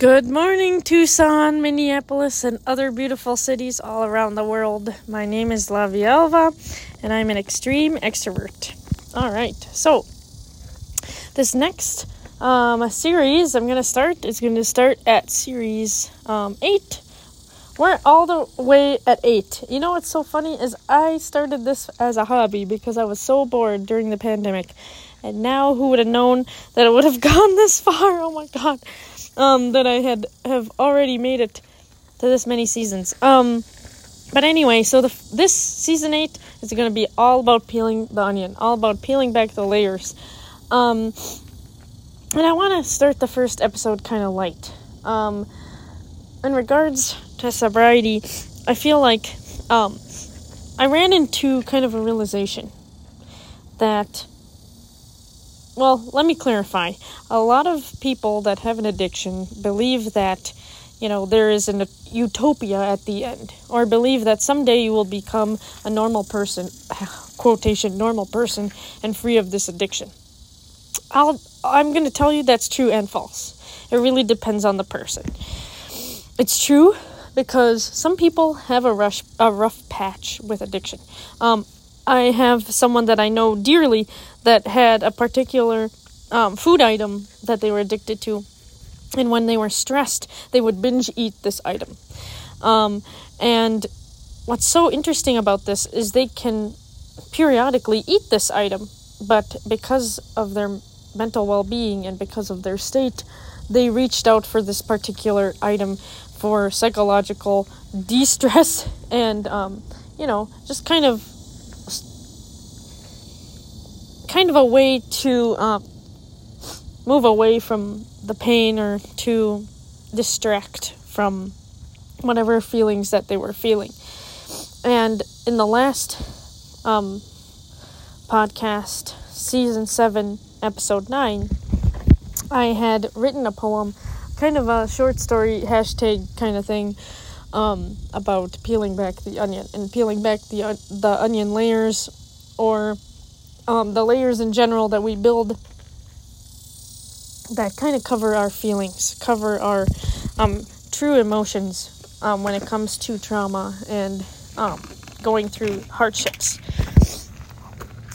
Good morning, Tucson, Minneapolis, and other beautiful cities all around the world. My name is Lavielva, and I'm an extreme extrovert. All right, so this next um, series I'm going to start is going to start at series um, 8. We're all the way at 8. You know what's so funny is I started this as a hobby because I was so bored during the pandemic. And now who would have known that it would have gone this far? Oh my god um, that I had have already made it to this many seasons. Um, but anyway, so the this season eight is going to be all about peeling the onion, all about peeling back the layers. Um, and I want to start the first episode kind of light. Um, in regards to sobriety, I feel like um, I ran into kind of a realization that well, let me clarify. A lot of people that have an addiction believe that, you know, there is an utopia at the end, or believe that someday you will become a normal person, quotation, normal person, and free of this addiction. I'll, I'm going to tell you that's true and false. It really depends on the person. It's true because some people have a rush, a rough patch with addiction. Um, I have someone that I know dearly that had a particular um, food item that they were addicted to. And when they were stressed, they would binge eat this item. Um, and what's so interesting about this is they can periodically eat this item, but because of their mental well being and because of their state, they reached out for this particular item for psychological de stress and, um, you know, just kind of kind of a way to uh, move away from the pain or to distract from whatever feelings that they were feeling. And in the last um, podcast, season 7, episode 9, I had written a poem, kind of a short story, hashtag kind of thing, um, about peeling back the onion and peeling back the, uh, the onion layers or um, the layers in general that we build that kind of cover our feelings, cover our um, true emotions um, when it comes to trauma and um, going through hardships.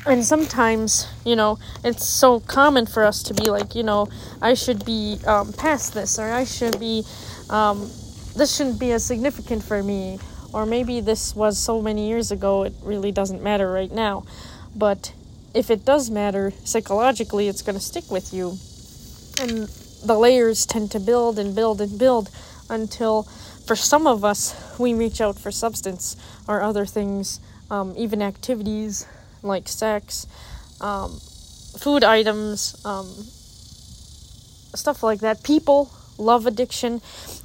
And sometimes, you know, it's so common for us to be like, you know, I should be um, past this, or I should be, um, this shouldn't be as significant for me, or maybe this was so many years ago, it really doesn't matter right now. But if it does matter psychologically, it's going to stick with you. And the layers tend to build and build and build until, for some of us, we reach out for substance or other things, um, even activities like sex, um, food items, um, stuff like that. People, love addiction.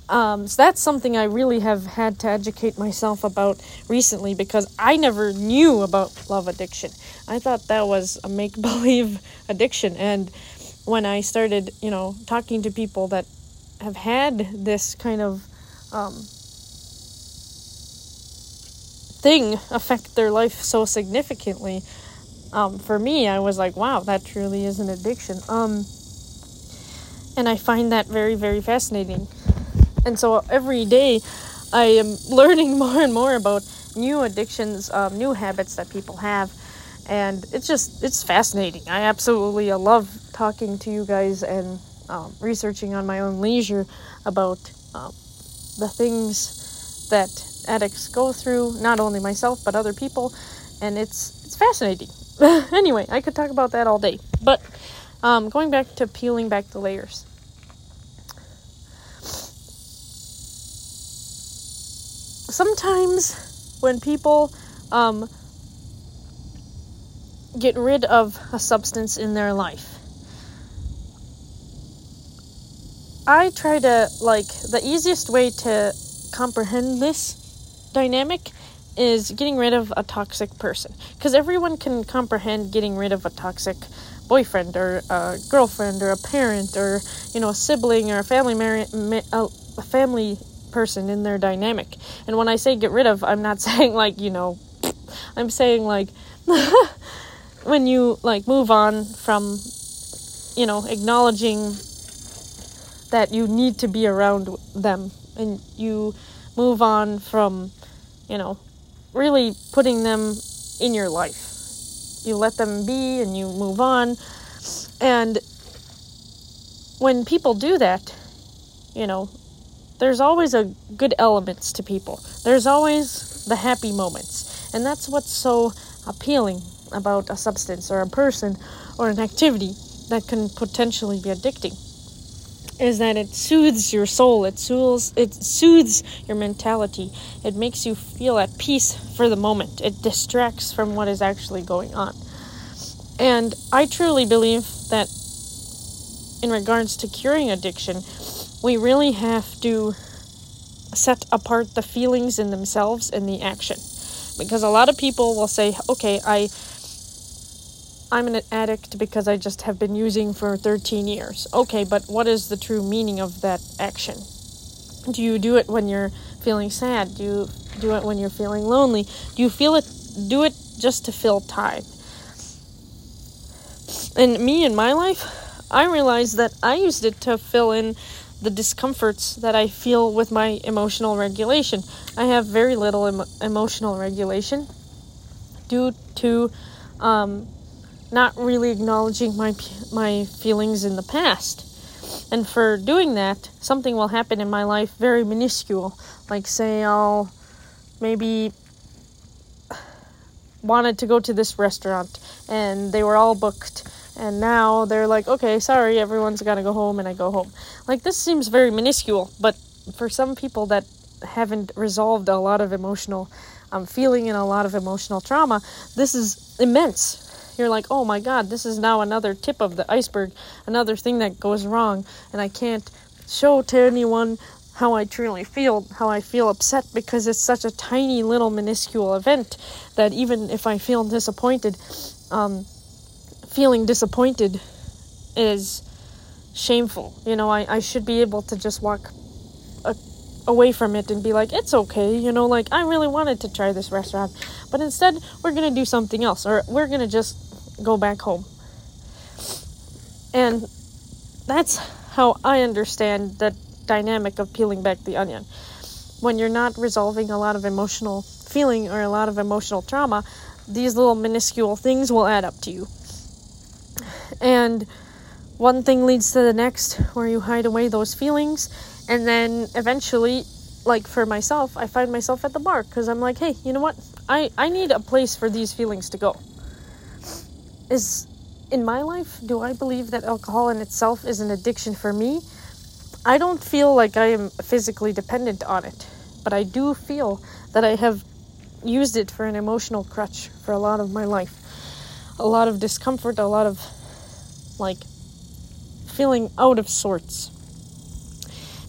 Um, so that's something I really have had to educate myself about recently because I never knew about love addiction. I thought that was a make believe addiction. And when I started, you know, talking to people that have had this kind of um, thing affect their life so significantly, um, for me, I was like, wow, that truly is an addiction. Um, and I find that very, very fascinating. And so every day I am learning more and more about new addictions, um, new habits that people have. And it's just, it's fascinating. I absolutely love talking to you guys and um, researching on my own leisure about um, the things that addicts go through, not only myself, but other people. And it's, it's fascinating. anyway, I could talk about that all day. But um, going back to peeling back the layers. sometimes when people um, get rid of a substance in their life, I try to, like, the easiest way to comprehend this dynamic is getting rid of a toxic person. Because everyone can comprehend getting rid of a toxic boyfriend or a girlfriend or a parent or, you know, a sibling or a family, mar- a family person in their dynamic. And when I say get rid of, I'm not saying like, you know, I'm saying like when you like move on from you know, acknowledging that you need to be around them and you move on from, you know, really putting them in your life. You let them be and you move on. And when people do that, you know, there's always a good elements to people. There's always the happy moments. And that's what's so appealing about a substance or a person or an activity that can potentially be addicting is that it soothes your soul it soothes it soothes your mentality. It makes you feel at peace for the moment. It distracts from what is actually going on. And i truly believe that in regards to curing addiction we really have to set apart the feelings in themselves and the action. Because a lot of people will say okay i I'm an addict because I just have been using for 13 years. Okay, but what is the true meaning of that action? Do you do it when you're feeling sad? Do you do it when you're feeling lonely? Do you feel it do it just to fill time? And me in my life, I realized that I used it to fill in the discomforts that I feel with my emotional regulation. I have very little em- emotional regulation due to um, not really acknowledging my my feelings in the past. And for doing that, something will happen in my life very minuscule. Like say I'll maybe wanted to go to this restaurant and they were all booked and now they're like, "Okay, sorry, everyone's got to go home." And I go home. Like this seems very minuscule, but for some people that haven't resolved a lot of emotional um, feeling and a lot of emotional trauma, this is immense you're like, oh my god, this is now another tip of the iceberg, another thing that goes wrong, and I can't show to anyone how I truly feel, how I feel upset because it's such a tiny little minuscule event that even if I feel disappointed, um, feeling disappointed is shameful. You know, I, I should be able to just walk a, away from it and be like, it's okay, you know, like I really wanted to try this restaurant, but instead we're gonna do something else, or we're gonna just go back home. And that's how I understand the dynamic of peeling back the onion. When you're not resolving a lot of emotional feeling or a lot of emotional trauma, these little minuscule things will add up to you. And one thing leads to the next where you hide away those feelings and then eventually like for myself i find myself at the bar because i'm like hey you know what i i need a place for these feelings to go is in my life, do I believe that alcohol in itself is an addiction for me? I don't feel like I am physically dependent on it, but I do feel that I have used it for an emotional crutch for a lot of my life. A lot of discomfort, a lot of like feeling out of sorts.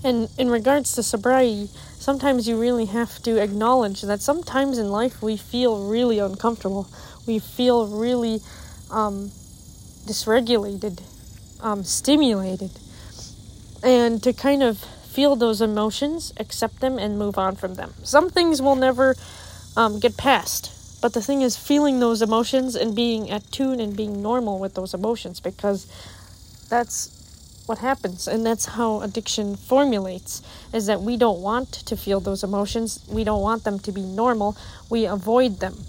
And in regards to sobriety, sometimes you really have to acknowledge that sometimes in life we feel really uncomfortable. We feel really um, dysregulated, um, stimulated, and to kind of feel those emotions, accept them, and move on from them. Some things will never um, get past, but the thing is, feeling those emotions and being at tune and being normal with those emotions because that's what happens. And that's how addiction formulates is that we don't want to feel those emotions. We don't want them to be normal. We avoid them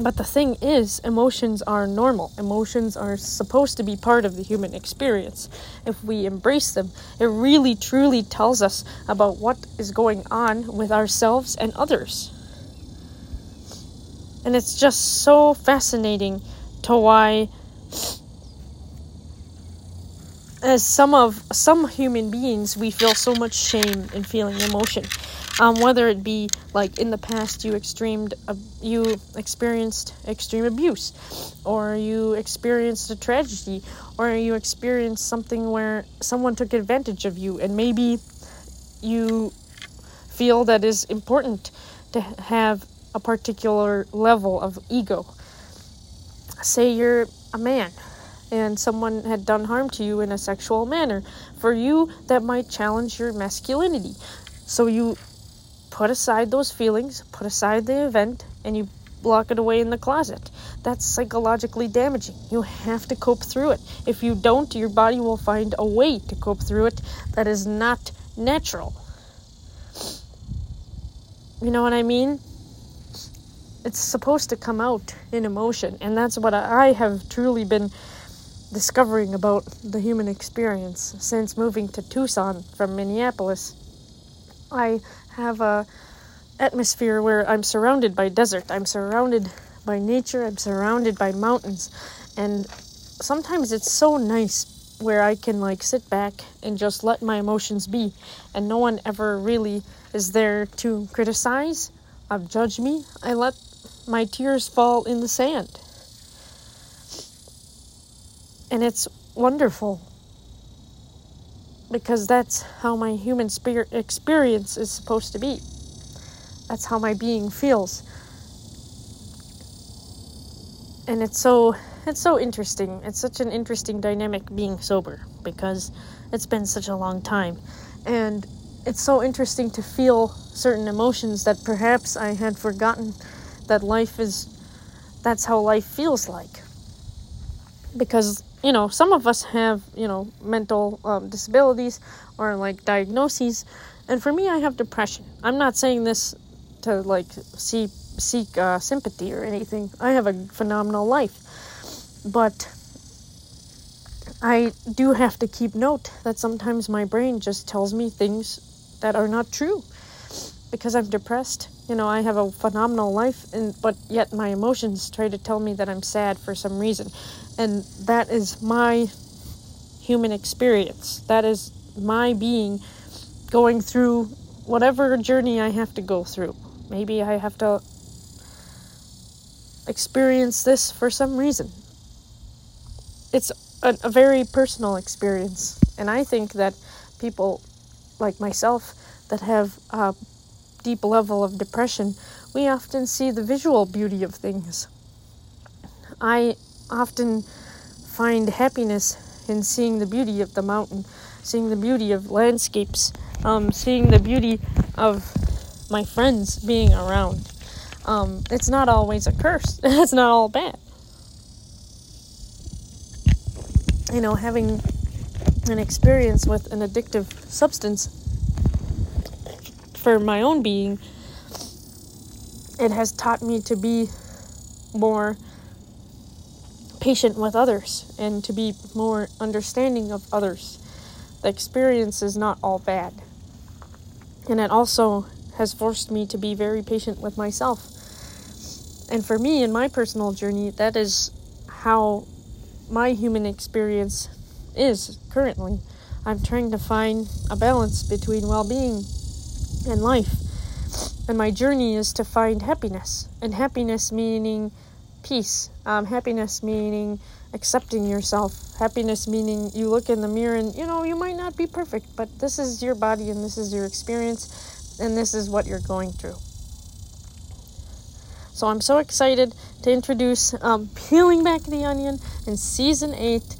but the thing is, emotions are normal. Emotions are supposed to be part of the human experience. If we embrace them, it really truly tells us about what is going on with ourselves and others. And it's just so fascinating to why as some of some human beings we feel so much shame in feeling emotion um, whether it be like in the past you extremed uh, you experienced extreme abuse or you experienced a tragedy or you experienced something where someone took advantage of you and maybe you feel that is important to have a particular level of ego. Say you're a man and someone had done harm to you in a sexual manner. For you that might challenge your masculinity. So you put aside those feelings, put aside the event, and you lock it away in the closet. That's psychologically damaging. You have to cope through it. If you don't, your body will find a way to cope through it that is not natural. You know what I mean? It's supposed to come out in emotion, and that's what I have truly been discovering about the human experience since moving to Tucson from Minneapolis. I have a atmosphere where I'm surrounded by desert. I'm surrounded by nature. I'm surrounded by mountains. And sometimes it's so nice where I can like sit back and just let my emotions be and no one ever really is there to criticize or judge me. I let my tears fall in the sand. And it's wonderful because that's how my human spirit experience is supposed to be. That's how my being feels. And it's so it's so interesting. It's such an interesting dynamic being sober because it's been such a long time. And it's so interesting to feel certain emotions that perhaps I had forgotten that life is that's how life feels like. Because you know, some of us have, you know, mental um, disabilities or like diagnoses. And for me, I have depression. I'm not saying this to like see, seek uh, sympathy or anything. I have a phenomenal life. But I do have to keep note that sometimes my brain just tells me things that are not true because I'm depressed. You know, I have a phenomenal life, and but yet my emotions try to tell me that I'm sad for some reason, and that is my human experience. That is my being going through whatever journey I have to go through. Maybe I have to experience this for some reason. It's a, a very personal experience, and I think that people like myself that have a deep level of depression, we often see the visual beauty of things. I often find happiness in seeing the beauty of the mountain, seeing the beauty of landscapes, um, seeing the beauty of my friends being around. Um, it's not always a curse. it's not all bad. You know, having an experience with an addictive substance for my own being, it has taught me to be more patient with others and to be more understanding of others. The experience is not all bad. And it also has forced me to be very patient with myself. And for me, in my personal journey, that is how my human experience is currently. I'm trying to find a balance between well being and life. And my journey is to find happiness. And happiness meaning peace. Um, happiness meaning accepting yourself. Happiness meaning you look in the mirror and you know you might not be perfect, but this is your body and this is your experience and this is what you're going through. So I'm so excited to introduce um, Peeling Back the Onion in season eight.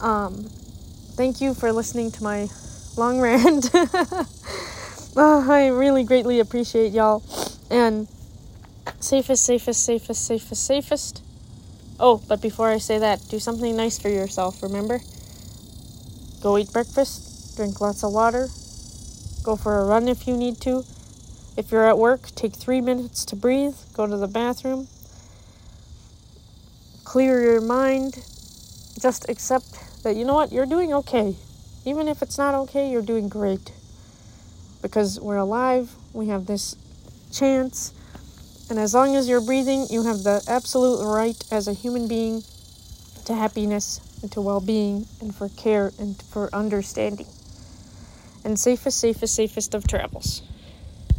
Um, thank you for listening to my long rant. oh, I really greatly appreciate y'all. And Safest, safest, safest, safest, safest. Oh, but before I say that, do something nice for yourself, remember? Go eat breakfast, drink lots of water, go for a run if you need to. If you're at work, take three minutes to breathe, go to the bathroom, clear your mind, just accept that you know what, you're doing okay. Even if it's not okay, you're doing great. Because we're alive, we have this chance and as long as you're breathing, you have the absolute right as a human being to happiness and to well being and for care and for understanding. And safest, safest, safest of travels.